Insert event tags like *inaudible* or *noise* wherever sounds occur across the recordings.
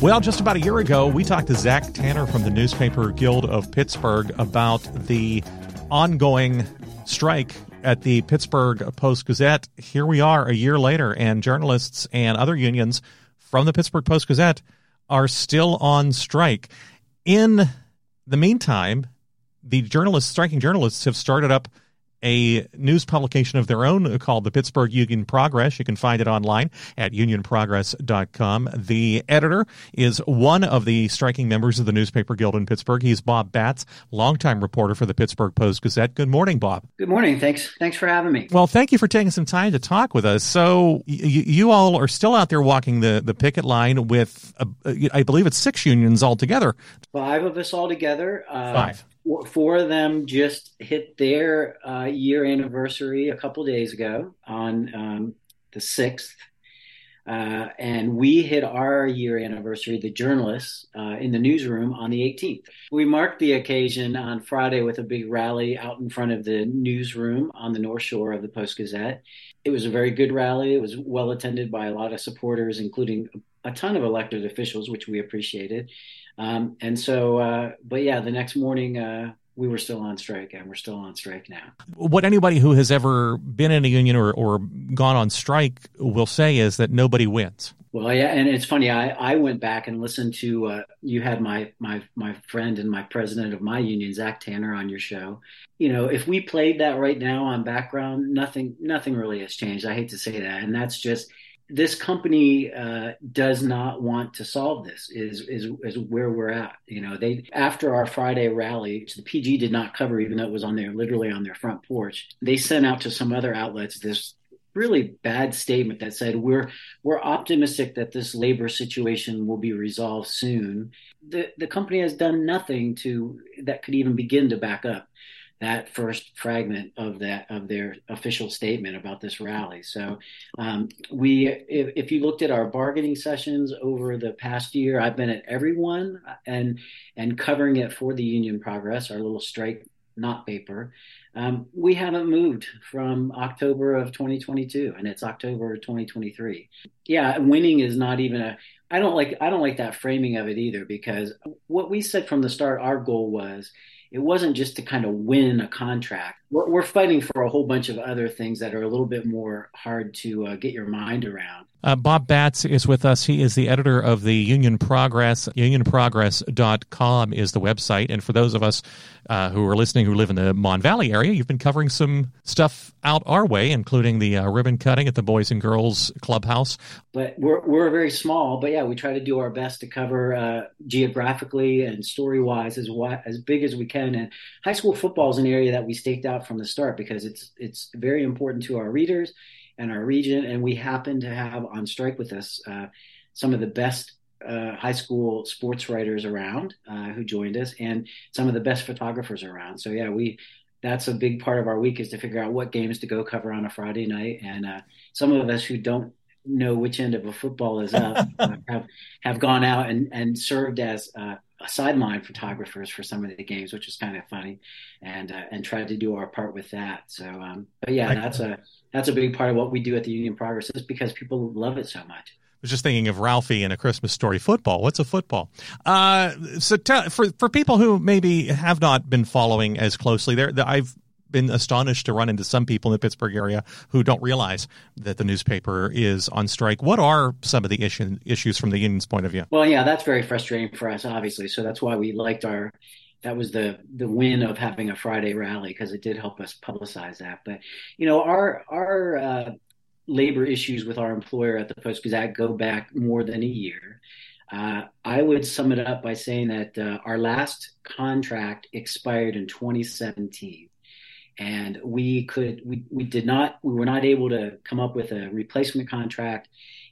Well, just about a year ago, we talked to Zach Tanner from the Newspaper Guild of Pittsburgh about the ongoing strike at the Pittsburgh Post Gazette. Here we are a year later, and journalists and other unions from the Pittsburgh Post Gazette are still on strike. In the meantime, the journalists, striking journalists, have started up a news publication of their own called the Pittsburgh Union Progress. You can find it online at unionprogress.com. The editor is one of the striking members of the Newspaper Guild in Pittsburgh. He's Bob Batz, longtime reporter for the Pittsburgh Post Gazette. Good morning, Bob. Good morning. Thanks. Thanks for having me. Well, thank you for taking some time to talk with us. So, y- you all are still out there walking the, the picket line with, uh, I believe it's six unions altogether. Five of us all together. Uh, Five four of them just hit their uh, year anniversary a couple days ago on um, the 6th. Uh, and we hit our year anniversary, the journalists, uh, in the newsroom on the 18th. We marked the occasion on Friday with a big rally out in front of the newsroom on the North Shore of the Post Gazette. It was a very good rally. It was well attended by a lot of supporters, including a ton of elected officials, which we appreciated. Um, and so, uh, but yeah, the next morning, uh, we were still on strike and we're still on strike now. What anybody who has ever been in a union or, or gone on strike will say is that nobody wins. Well, yeah, and it's funny. I, I went back and listened to uh, you had my my my friend and my president of my union, Zach Tanner, on your show. You know, if we played that right now on background, nothing nothing really has changed. I hate to say that, and that's just this company uh, does not want to solve this is, is is where we're at. You know they after our friday rally which the pg did not cover even though it was on there literally on their front porch they sent out to some other outlets this really bad statement that said we're we're optimistic that this labor situation will be resolved soon. The the company has done nothing to that could even begin to back up that first fragment of that of their official statement about this rally. So um, we, if, if, you looked at our bargaining sessions over the past year, I've been at every one and and covering it for the Union Progress, our little strike not paper. Um, we haven't moved from October of 2022, and it's October 2023. Yeah, winning is not even a. I don't like I don't like that framing of it either because what we said from the start, our goal was it wasn't just to kind of win a contract. We're, we're, fighting for a whole bunch of other things that are a little bit more hard to uh, get your mind around. Uh, Bob Batz is with us. He is the editor of the Union Progress. UnionProgress.com is the website. And for those of us uh, who are listening who live in the Mon Valley area, you've been covering some stuff out our way, including the uh, ribbon cutting at the Boys and Girls Clubhouse. But we're, we're very small. But yeah, we try to do our best to cover uh, geographically and story wise as, as big as we can. And high school football is an area that we staked out from the start because it's it's very important to our readers and our region. And we happen to have on strike with us uh, some of the best uh, high school sports writers around uh, who joined us, and some of the best photographers around. So yeah, we that's a big part of our week is to figure out what games to go cover on a Friday night. And uh, some of us who don't know which end of a football is up *laughs* uh, have have gone out and and served as uh, sideline photographers for some of the games, which was kind of funny, and uh, and tried to do our part with that. So, um, but yeah, that's a that's a big part of what we do at the Union Progress is because people love it so much. I was just thinking of Ralphie in a Christmas story. Football. What's a football? Uh, so for for people who maybe have not been following as closely, there I've been astonished to run into some people in the Pittsburgh area who don't realize that the newspaper is on strike. What are some of the issue, issues from the union's point of view? Well, yeah, that's very frustrating for us, obviously. So that's why we liked our that was the the win of having a Friday rally because it did help us publicize that. But you know, our our uh, labor issues with our employer at the Post Gazette go back more than a year. Uh, I would sum it up by saying that uh, our last contract expired in 2017 and we could we, we did not we were not able to come up with a replacement contract.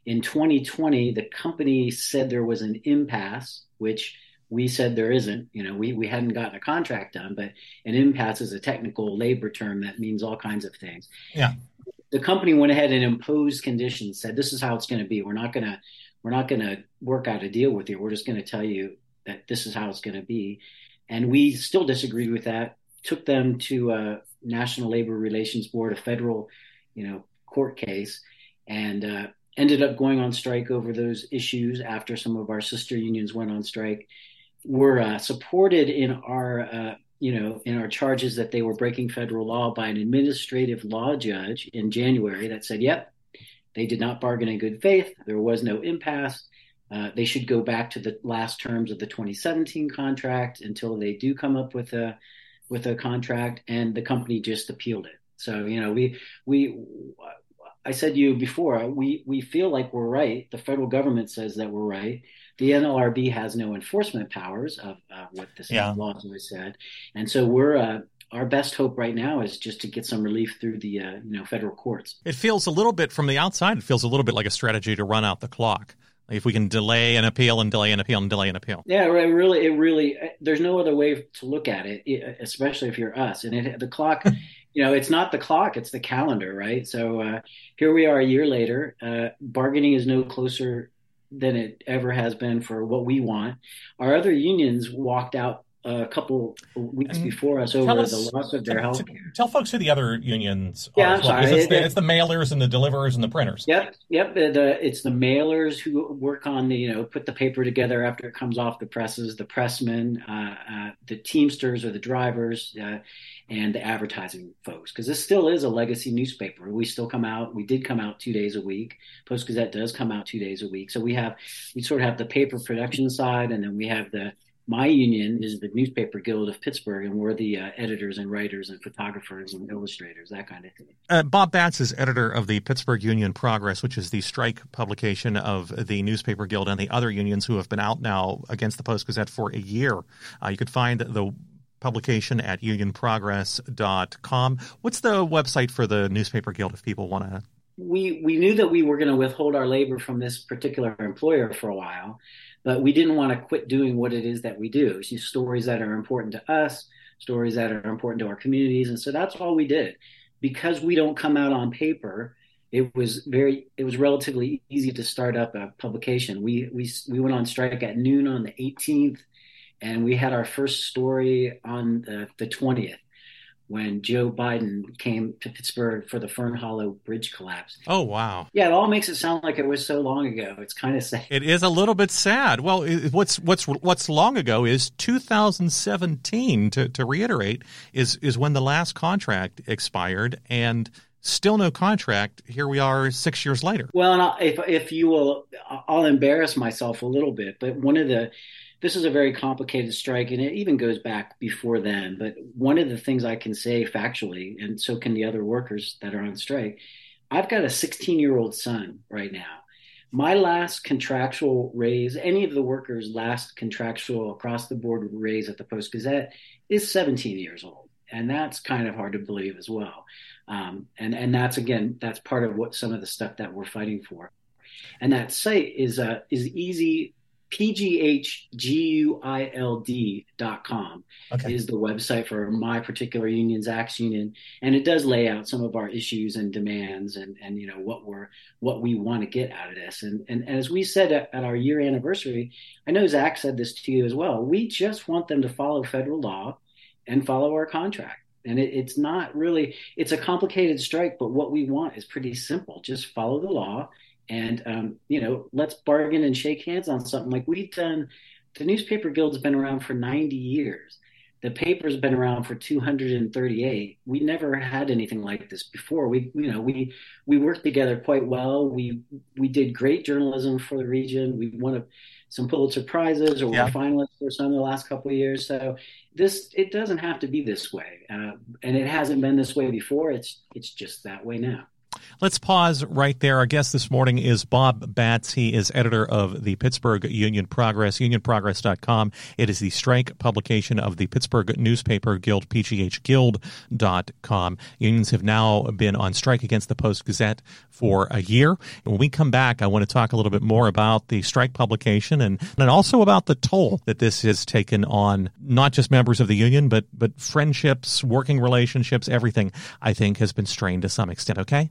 In 2020 the company said there was an impasse which we said there isn't. You know we, we hadn't gotten a contract done but an impasse is a technical labor term that means all kinds of things. Yeah. The company went ahead and imposed conditions said this is how it's going to be. We're not going to we're not going to work out a deal with you. We're just going to tell you that this is how it's going to be. And we still disagreed with that took them to a National Labor Relations Board, a federal, you know, court case, and uh, ended up going on strike over those issues after some of our sister unions went on strike. Were uh, supported in our, uh, you know, in our charges that they were breaking federal law by an administrative law judge in January that said, "Yep, they did not bargain in good faith. There was no impasse." Uh, they should go back to the last terms of the 2017 contract until they do come up with a with a contract, and the company just appealed it. So you know, we we I said to you before, we we feel like we're right. The federal government says that we're right. The NLRB has no enforcement powers of uh, what the yeah. law has said, and so we're. Uh, our best hope right now is just to get some relief through the uh, you know federal courts. It feels a little bit from the outside. It feels a little bit like a strategy to run out the clock if we can delay an appeal and delay an appeal and delay an appeal. Yeah, right. Really, it really. There's no other way to look at it, especially if you're us. And it, the clock, *laughs* you know, it's not the clock; it's the calendar, right? So uh, here we are a year later. Uh, bargaining is no closer than it ever has been for what we want. Our other unions walked out a couple weeks and before us over us, the loss of their health. Tell folks who the other unions yeah, are. I'm sorry. It's, the, it's, the, mailers and the deliverers and the printers. Yep, yep. It's the mailers who work on the, you know, put the paper together after it comes off the presses, the pressmen, uh, uh, the teamsters or the drivers, uh, and the advertising folks. Because this still is a legacy newspaper. We still come out. We did come out two days a week. Post Gazette does come out two days a week. So we have, we sort of have the paper production side, and then we have the my union is the Newspaper Guild of Pittsburgh, and we're the uh, editors and writers and photographers and illustrators, that kind of thing. Uh, Bob Batz is editor of the Pittsburgh Union Progress, which is the strike publication of the Newspaper Guild and the other unions who have been out now against the Post Gazette for a year. Uh, you could find the publication at unionprogress.com. What's the website for the Newspaper Guild if people want to? We we knew that we were going to withhold our labor from this particular employer for a while but we didn't want to quit doing what it is that we do. See stories that are important to us, stories that are important to our communities, and so that's all we did. Because we don't come out on paper, it was very it was relatively easy to start up a publication. We we we went on strike at noon on the 18th, and we had our first story on the the 20th when Joe Biden came to Pittsburgh for the Fern Hollow Bridge collapse. Oh, wow. Yeah, it all makes it sound like it was so long ago. It's kind of sad. It is a little bit sad. Well, what's what's what's long ago is 2017 to, to reiterate is is when the last contract expired and still no contract. Here we are 6 years later. Well, and if if you will I'll embarrass myself a little bit, but one of the this is a very complicated strike, and it even goes back before then. But one of the things I can say factually, and so can the other workers that are on strike, I've got a 16 year old son right now. My last contractual raise, any of the workers' last contractual across the board raise at the Post Gazette is 17 years old. And that's kind of hard to believe as well. Um, and, and that's again, that's part of what some of the stuff that we're fighting for. And that site is uh, is easy pghguild.com okay. is the website for my particular union's Zach's union, and it does lay out some of our issues and demands and and you know what we're what we want to get out of this. And and, and as we said at, at our year anniversary, I know Zach said this to you as well. We just want them to follow federal law and follow our contract. And it, it's not really it's a complicated strike, but what we want is pretty simple. Just follow the law and um, you know let's bargain and shake hands on something. Like we've done the newspaper guild's been around for 90 years. The paper's been around for 238 we never had anything like this before. We you know we we worked together quite well. We we did great journalism for the region. We won some pulitzer prizes or yeah. were finalists for some of the last couple of years. So this it doesn't have to be this way. Uh, and it hasn't been this way before. It's it's just that way now Let's pause right there. Our guest this morning is Bob Batz. He is editor of the Pittsburgh Union Progress, unionprogress.com. It is the strike publication of the Pittsburgh Newspaper Guild, pghguild.com. Unions have now been on strike against the Post Gazette for a year. And when we come back, I want to talk a little bit more about the strike publication and, and also about the toll that this has taken on not just members of the union, but, but friendships, working relationships, everything I think has been strained to some extent. Okay?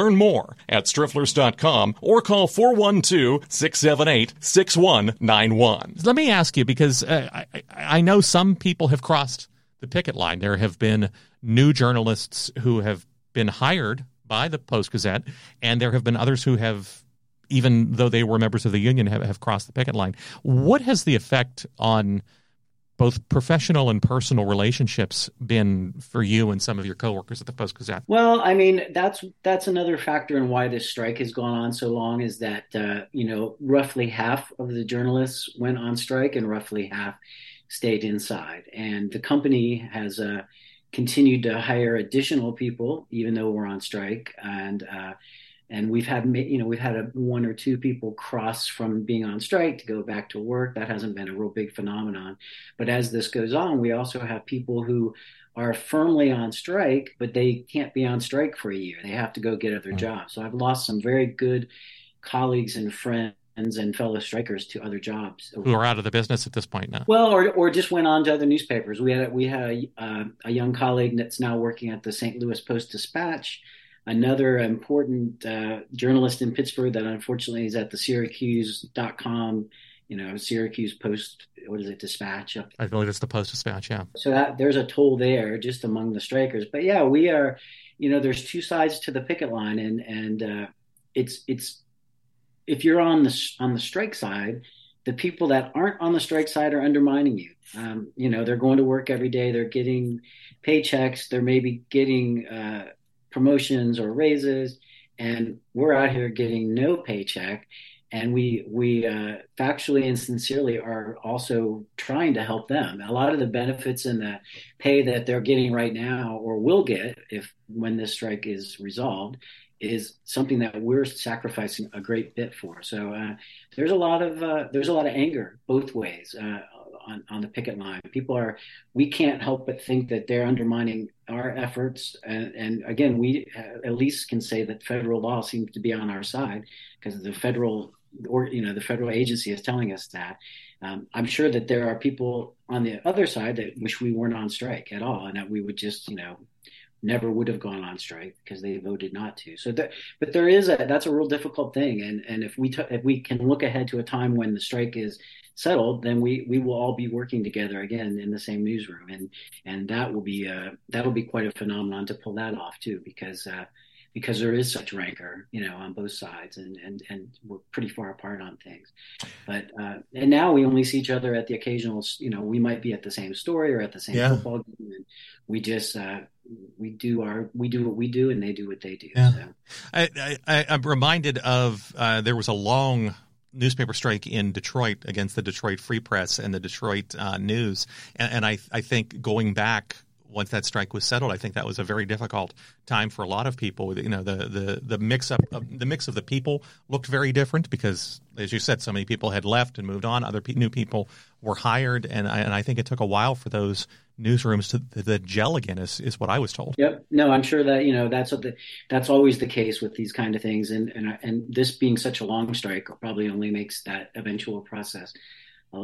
more at strifflers.com or call 412-678-6191. Let me ask you, because uh, I, I know some people have crossed the picket line. There have been new journalists who have been hired by the Post Gazette, and there have been others who have, even though they were members of the union, have, have crossed the picket line. What has the effect on both professional and personal relationships been for you and some of your coworkers at the Post Gazette? Well, I mean, that's that's another factor in why this strike has gone on so long is that uh, you know roughly half of the journalists went on strike and roughly half stayed inside, and the company has uh, continued to hire additional people even though we're on strike, and uh, and we've had you know we've had a, one or two people cross from being on strike to go back to work that hasn't been a real big phenomenon but as this goes on we also have people who are firmly on strike but they can't be on strike for a year they have to go get other jobs so i've lost some very good colleagues and friends and fellow strikers to other jobs who are out of the business at this point now. Well, or or just went on to other newspapers. We had we had a, uh, a young colleague that's now working at the St. Louis Post Dispatch another important uh, journalist in Pittsburgh that unfortunately is at the Syracuse.com, you know, Syracuse Post, what is it, Dispatch? I believe it's the Post Dispatch, yeah. So that there's a toll there just among the strikers. But yeah, we are, you know, there's two sides to the picket line, and and uh, it's it's if you're on the on the strike side, the people that aren't on the strike side are undermining you. Um, you know, they're going to work every day, they're getting paychecks, they're maybe getting uh, promotions or raises, and we're out here getting no paycheck. And we we uh, factually and sincerely are also trying to help them. A lot of the benefits and the pay that they're getting right now, or will get if when this strike is resolved, is something that we're sacrificing a great bit for. So uh, there's a lot of uh, there's a lot of anger both ways. Uh, on, on the picket line. People are, we can't help but think that they're undermining our efforts. And, and again, we at least can say that federal law seems to be on our side because the federal or you know the federal agency is telling us that. Um, I'm sure that there are people on the other side that wish we weren't on strike at all, and that we would just you know never would have gone on strike because they voted not to. So, that, but there is a that's a real difficult thing, and and if we t- if we can look ahead to a time when the strike is settled, then we we will all be working together again in the same newsroom, and and that will be uh, that'll be quite a phenomenon to pull that off too, because uh, because there is such rancor, you know, on both sides, and and and we're pretty far apart on things. But uh, and now we only see each other at the occasional, you know, we might be at the same story or at the same yeah. football game, and we just uh, we do our we do what we do, and they do what they do. Yeah. So. I, I I'm reminded of uh, there was a long newspaper strike in Detroit against the Detroit Free Press and the Detroit uh, News, and, and I I think going back once that strike was settled, I think that was a very difficult time for a lot of people. You know, the the the mix up of, the mix of the people looked very different because, as you said, so many people had left and moved on. Other pe- new people were hired, and I, and I think it took a while for those newsrooms to the gel again is, is what I was told. Yep. No, I'm sure that, you know, that's what the, that's always the case with these kind of things. And, and, and this being such a long strike probably only makes that eventual process,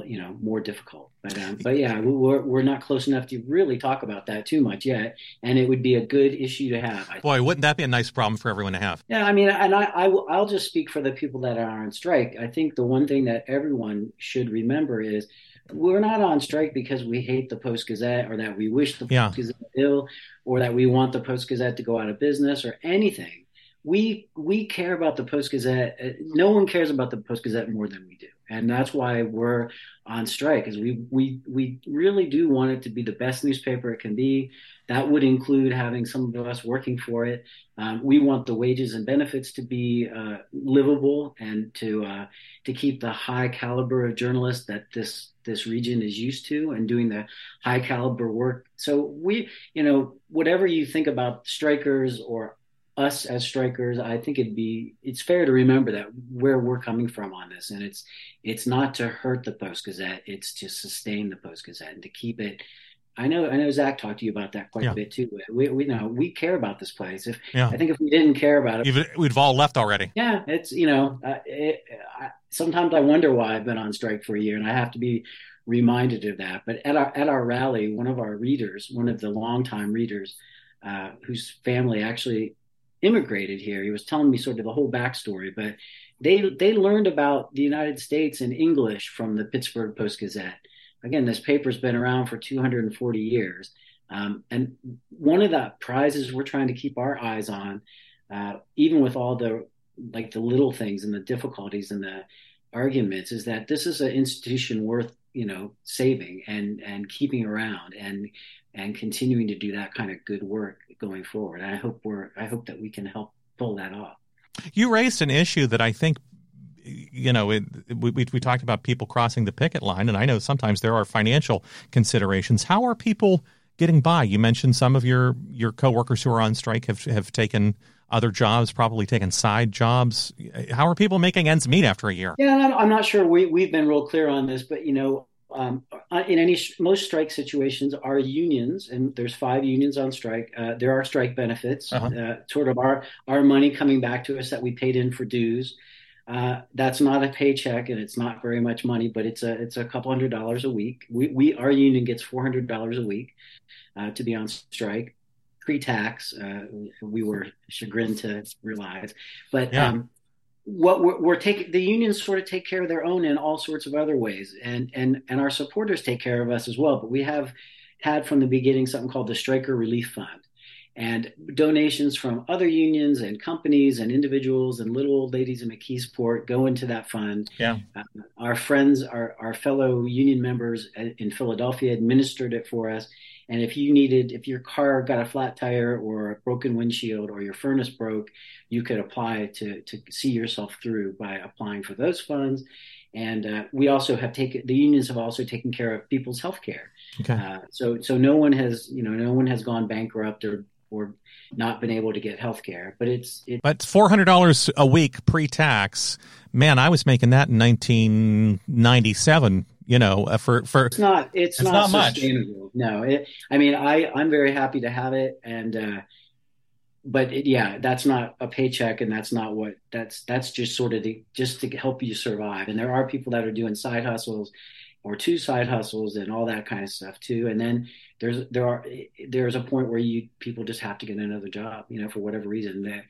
you know, more difficult. But, um, but yeah, we're, we're not close enough to really talk about that too much yet. And it would be a good issue to have. Boy, wouldn't that be a nice problem for everyone to have? Yeah. I mean, and I, I will, I'll just speak for the people that are on strike. I think the one thing that everyone should remember is we're not on strike because we hate the Post Gazette or that we wish the yeah. Post Gazette ill or that we want the Post Gazette to go out of business or anything. We we care about the Post Gazette. Uh, no one cares about the Post Gazette more than we do, and that's why we're on strike. Is we we we really do want it to be the best newspaper it can be. That would include having some of us working for it. Um, we want the wages and benefits to be uh, livable and to uh, to keep the high caliber of journalists that this this region is used to and doing the high caliber work. So we, you know, whatever you think about strikers or us as strikers, I think it'd be it's fair to remember that where we're coming from on this, and it's it's not to hurt the Post Gazette, it's to sustain the Post Gazette and to keep it I know, I know. Zach talked to you about that quite yeah. a bit too. We, we know we care about this place. If yeah. I think if we didn't care about it, Even, we'd have all left already. Yeah, it's you know, uh, it, I, sometimes I wonder why I've been on strike for a year, and I have to be reminded of that. But at our at our rally, one of our readers, one of the longtime readers, uh, whose family actually immigrated here, he was telling me sort of the whole backstory. But they they learned about the United States in English from the Pittsburgh Post Gazette again, this paper's been around for 240 years. Um, and one of the prizes we're trying to keep our eyes on, uh, even with all the like the little things and the difficulties and the arguments, is that this is an institution worth you know saving and and keeping around and and continuing to do that kind of good work going forward. And I hope we're I hope that we can help pull that off. You raised an issue that I think you know, it, we, we talked about people crossing the picket line, and I know sometimes there are financial considerations. How are people getting by? You mentioned some of your your coworkers who are on strike have have taken other jobs, probably taken side jobs. How are people making ends meet after a year? Yeah, I'm not sure we we've been real clear on this, but you know, um, uh, in any most strike situations, our unions, and there's five unions on strike. Uh, there are strike benefits, uh-huh. uh, sort of our our money coming back to us that we paid in for dues. Uh, that's not a paycheck and it's not very much money, but it's a it's a couple hundred dollars a week. We, we our union gets four hundred dollars a week uh, to be on strike, pre-tax. Uh, we were chagrined to realize, but yeah. um, what we're, we're, taking the unions sort of take care of their own in all sorts of other ways, and and and our supporters take care of us as well. But we have had from the beginning something called the Striker Relief Fund and donations from other unions and companies and individuals and little old ladies in McKeesport go into that fund. Yeah. Uh, our friends, our, our fellow union members in Philadelphia administered it for us. And if you needed, if your car got a flat tire or a broken windshield or your furnace broke, you could apply to, to see yourself through by applying for those funds. And uh, we also have taken, the unions have also taken care of people's health care. Okay. Uh, so, so no one has, you know, no one has gone bankrupt or or not been able to get health care. But it's it, but four hundred dollars a week pre tax. Man, I was making that in nineteen ninety seven. You know, uh, for for it's not it's, it's not, not sustainable. Much. No, it, I mean, I I'm very happy to have it, and uh, but it, yeah, that's not a paycheck, and that's not what that's that's just sort of the, just to help you survive. And there are people that are doing side hustles or two side hustles and all that kind of stuff too. And then there's there are there's a point where you people just have to get another job you know for whatever reason that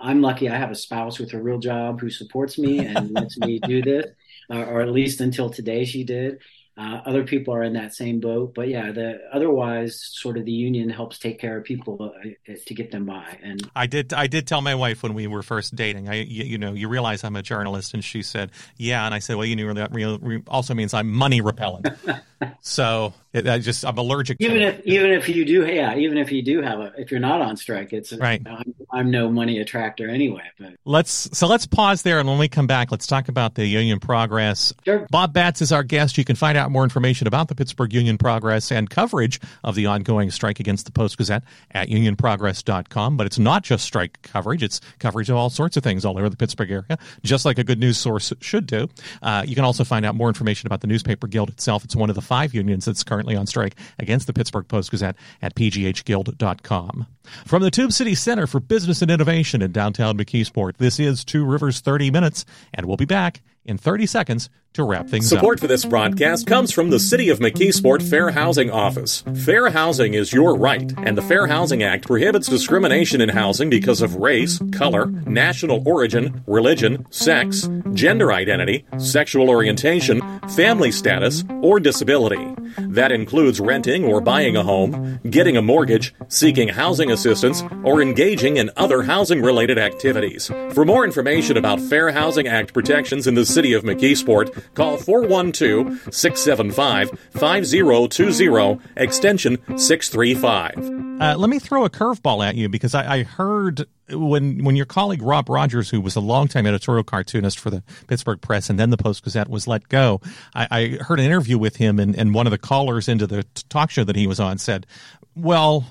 i'm lucky i have a spouse with a real job who supports me and lets me do this uh, or at least until today she did uh, other people are in that same boat, but yeah, the otherwise, sort of the union helps take care of people uh, to get them by. And I did, I did tell my wife when we were first dating. I, you, you know, you realize I'm a journalist, and she said, "Yeah," and I said, "Well, you know, that also means I'm money repellent." *laughs* so it, I just I'm allergic. Even to if it. even if you do, yeah, even if you do have a, if you're not on strike, it's right. I'm, I'm no money attractor anyway. But let's so let's pause there, and when we come back, let's talk about the union progress. Sure. Bob Batz is our guest. You can find out more information about the Pittsburgh Union Progress and coverage of the ongoing strike against the Post Gazette at unionprogress.com. But it's not just strike coverage; it's coverage of all sorts of things all over the Pittsburgh area, just like a good news source should do. Uh, you can also find out more information about the newspaper guild itself. It's one of the five unions that's currently on strike against the Pittsburgh Post Gazette at pghguild.com. From the Tube City Center for Business and Innovation in downtown McKeesport, this is Two Rivers 30 Minutes, and we'll be back in 30 seconds to wrap things Support up. Support for this broadcast comes from the City of McKeesport Fair Housing Office. Fair housing is your right, and the Fair Housing Act prohibits discrimination in housing because of race, color, national origin, religion, sex, gender identity, sexual orientation, family status, or disability. That includes renting or buying a home, getting a mortgage, seeking housing assistance, or engaging in other housing related activities. For more information about Fair Housing Act protections in the city of McKeesport, call 412 675 5020, extension 635. Uh, let me throw a curveball at you because I, I, heard when when your colleague Rob Rogers, who was a longtime editorial cartoonist for the Pittsburgh Press and then the Post Gazette, was let go. I, I heard an interview with him, and, and one of the callers into the talk show that he was on said, "Well,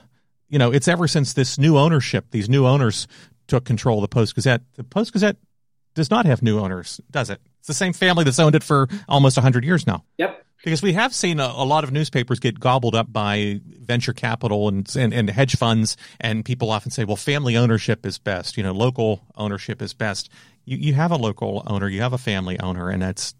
you know, it's ever since this new ownership, these new owners took control of the Post Gazette. The Post Gazette does not have new owners, does it? It's the same family that's owned it for almost 100 years now. Yep. Because we have seen a, a, lot of newspapers get gobbled up by venture capital and, and, and hedge funds, and people often say, "Well, family ownership is best. You know, local ownership is best." You you have a local owner, you have a family owner, and that's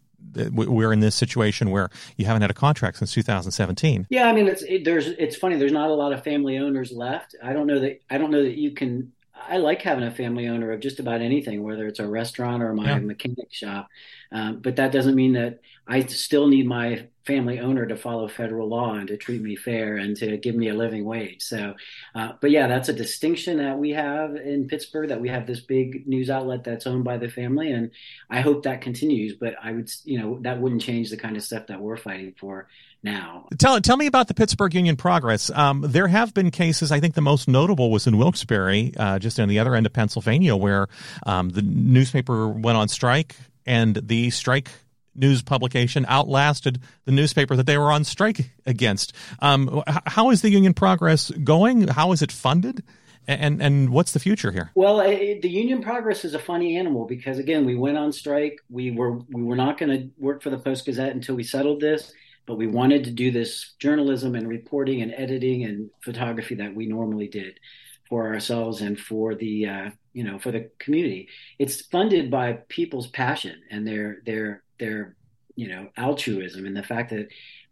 we're in this situation where you haven't had a contract since 2017. Yeah, I mean, it's it, there's it's funny. There's not a lot of family owners left. I don't know that I don't know that you can I like having a family owner of just about anything, whether it's a restaurant or my yeah. mechanic shop. Um, but that doesn't mean that I still need my family owner to follow federal law and to treat me fair and to give me a living wage. So, uh, but yeah, that's a distinction that we have in Pittsburgh that we have this big news outlet that's owned by the family. And I hope that continues. But I would, you know, that wouldn't change the kind of stuff that we're fighting for now. Tell tell me about the Pittsburgh Union Progress. Um, there have been cases. I think the most notable was in Wilkes-Barre, uh, just on the other end of Pennsylvania, where um, the newspaper went on strike, and the strike news publication outlasted the newspaper that they were on strike against. Um, how is the Union Progress going? How is it funded? And and what's the future here? Well, it, the Union Progress is a funny animal because again, we went on strike. We were we were not going to work for the Post Gazette until we settled this but we wanted to do this journalism and reporting and editing and photography that we normally did for ourselves and for the uh, you know for the community. It's funded by people's passion and their their their you know altruism and the fact that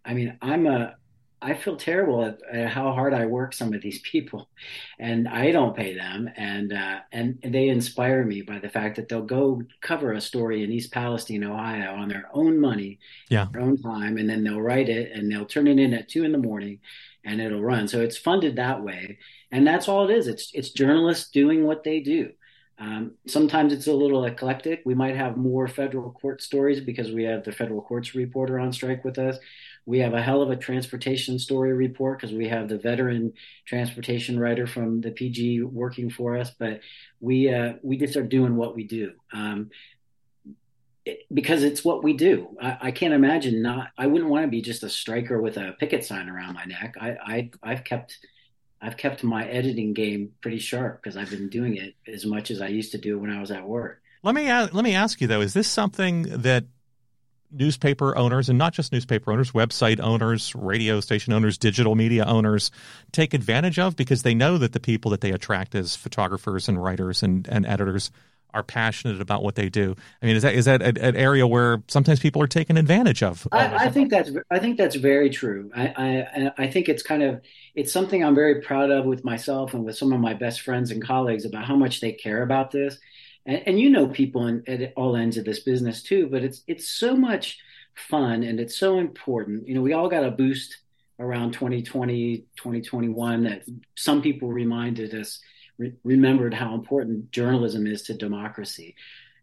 I mean I'm a I feel terrible at, at, how hard I work some of these people, and I don't pay them, and uh, and they inspire me by the fact that they'll go cover a story in East Palestine, Ohio, on their own money, yeah, their own time, and then they'll write it and they'll turn it in at two in the morning, and it'll run. So it's funded that way, and that's all it is. It's it's journalists doing what they do. Um, sometimes it's a little eclectic. We might have more federal court stories because we have the federal courts reporter on strike with us we have a hell of a transportation story report because we have the veteran transportation writer from the PG working for us. But we uh, we just are doing what we do um, it, because it's what we do. I, I, can't imagine not. I wouldn't want to be just a striker with a picket sign around my neck. I, I I've kept I've kept my editing game pretty sharp because I've been doing it as much as I used to do when I was at work. Let me let me ask you though: Is this something that newspaper owners, and not just newspaper owners, website owners, radio station owners, digital media owners take advantage of because they know that the people that they attract as photographers and writers and, and editors are passionate about what they do. I mean, is that is that an area where sometimes people are taken advantage of? I, I think that's I think that's very true. I, I I think it's kind of it's something I'm very proud of with myself and with some of my best friends and colleagues about how much they care about this and, and you know people in, at all ends of this business too but it's it's so much fun and it's so important you know we all got a boost around 2020 2021 that some people reminded us re- remembered how important journalism is to democracy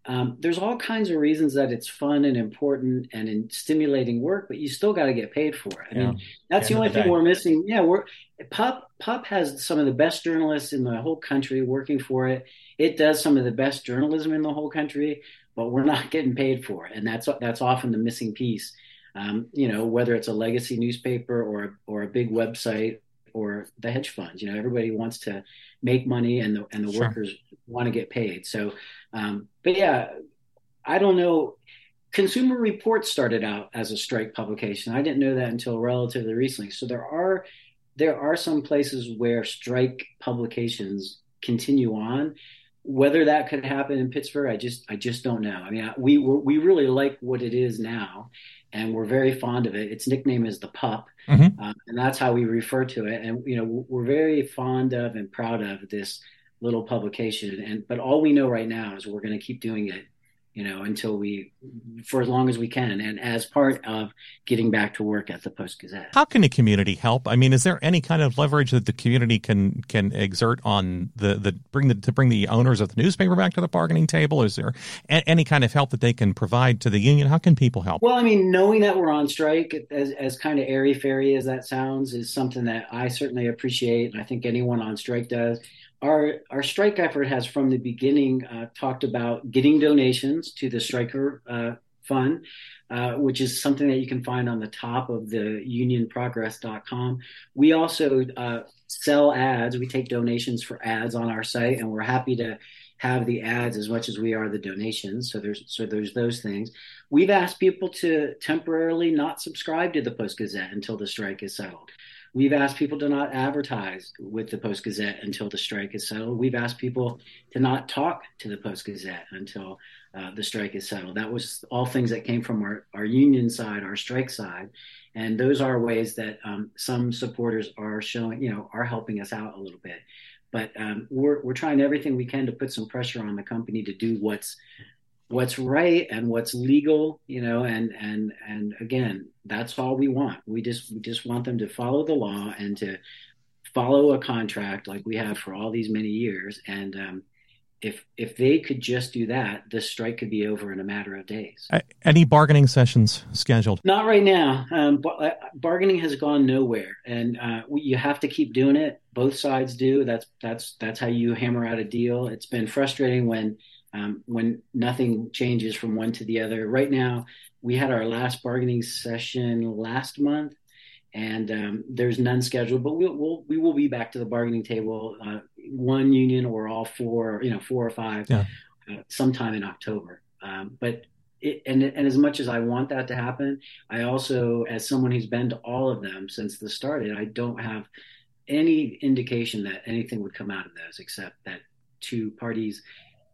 um, there's all kinds of reasons that it's fun and important and in stimulating work, but you still got to get paid for it. I yeah. mean, that's the only the thing day. we're missing. Yeah, we're Pup. Pup has some of the best journalists in the whole country working for it. It does some of the best journalism in the whole country, but we're not getting paid for it, and that's that's often the missing piece. Um, you know, whether it's a legacy newspaper or or a big website or the hedge funds. You know, everybody wants to make money, and the and the sure. workers want to get paid. So um, but yeah, I don't know. Consumer Reports started out as a strike publication. I didn't know that until relatively recently. So there are there are some places where strike publications continue on. Whether that could happen in Pittsburgh, I just I just don't know. I mean, we we really like what it is now, and we're very fond of it. Its nickname is the Pup, mm-hmm. um, and that's how we refer to it. And you know, we're very fond of and proud of this little publication. And but all we know right now is we're going to keep doing it you know, until we, for as long as we can, and as part of getting back to work at the Post Gazette. How can the community help? I mean, is there any kind of leverage that the community can can exert on the the bring the to bring the owners of the newspaper back to the bargaining table? Is there a, any kind of help that they can provide to the union? How can people help? Well, I mean, knowing that we're on strike, as as kind of airy fairy as that sounds, is something that I certainly appreciate, and I think anyone on strike does our our strike effort has from the beginning uh, talked about getting donations to the striker uh, fund uh, which is something that you can find on the top of the unionprogress.com we also uh, sell ads. We take donations for ads on our site and we're happy to have the ads as much as we are the donations. So there's so there's those things. We've asked people to temporarily not subscribe to the post gazette until the strike is settled We've asked people to not advertise with the Post Gazette until the strike is settled. We've asked people to not talk to the Post Gazette until uh, the strike is settled. That was all things that came from our, our union side, our strike side. And those are ways that um, some supporters are showing, you know, are helping us out a little bit. But um, we're, we're trying everything we can to put some pressure on the company to do what's what's right and what's legal you know and and and again that's all we want. We just we just want them to follow the law and to follow a contract like we have for all these many years. And um, if if they could just do that this strike could be over in a matter of days. Any bargaining sessions scheduled? Not right now. Um, bar- uh, bargaining has gone nowhere. And uh, we, you have to keep doing it. Both sides do. That's that's that's how you hammer out a deal. It's been frustrating when um, when nothing changes from one to the other. Right now, we had our last bargaining session last month, and um, there's none scheduled. But we'll, we'll we will be back to the bargaining table, uh, one union or all four, you know, four or five, yeah. uh, sometime in October. Um, but it, and and as much as I want that to happen, I also, as someone who's been to all of them since the started, I don't have any indication that anything would come out of those except that two parties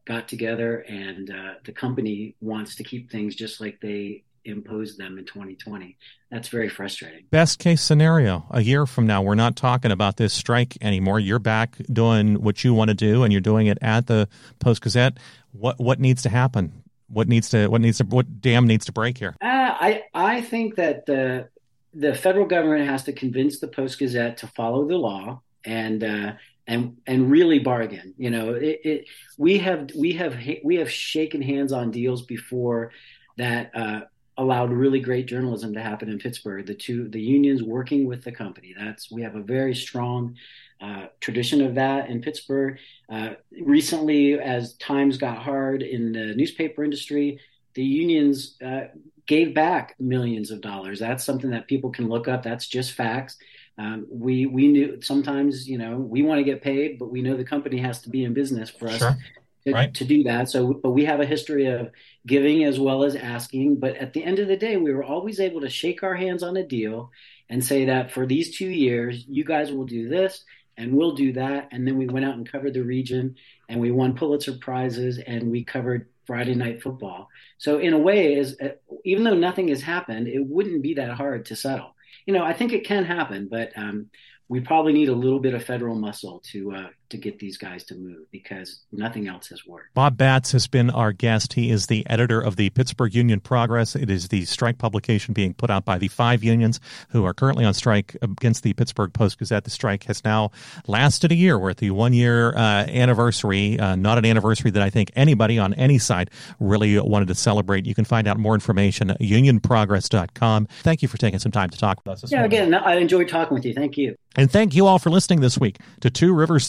got together and uh, the company wants to keep things just like they imposed them in 2020. That's very frustrating. Best case scenario, a year from now, we're not talking about this strike anymore. You're back doing what you want to do and you're doing it at the Post Gazette. What what needs to happen? What needs to what needs to what dam needs to break here? Uh, I I think that the the federal government has to convince the Post Gazette to follow the law and uh, and and really bargain. You know, it, it, we have we have we have shaken hands on deals before that uh, allowed really great journalism to happen in Pittsburgh. The two the unions working with the company. That's we have a very strong uh, tradition of that in Pittsburgh. Uh, recently, as times got hard in the newspaper industry, the unions uh, gave back millions of dollars. That's something that people can look up. That's just facts. Um, we we knew sometimes you know we want to get paid, but we know the company has to be in business for us sure. to, right. to do that. So, but we have a history of giving as well as asking. But at the end of the day, we were always able to shake our hands on a deal and say that for these two years, you guys will do this and we'll do that. And then we went out and covered the region and we won Pulitzer prizes and we covered Friday night football. So in a way, is even though nothing has happened, it wouldn't be that hard to settle you know, I think it can happen, but um, we probably need a little bit of federal muscle to uh, to get these guys to move because nothing else has worked. Bob Batz has been our guest. He is the editor of the Pittsburgh Union Progress. It is the strike publication being put out by the five unions who are currently on strike against the Pittsburgh Post Gazette. The strike has now lasted a year. We're at the one year uh, anniversary, uh, not an anniversary that I think anybody on any side really wanted to celebrate. You can find out more information at unionprogress.com. Thank you for taking some time to talk with us. yeah, morning. again, I enjoyed talking with you. Thank you. And thank you all for listening this week to Two Rivers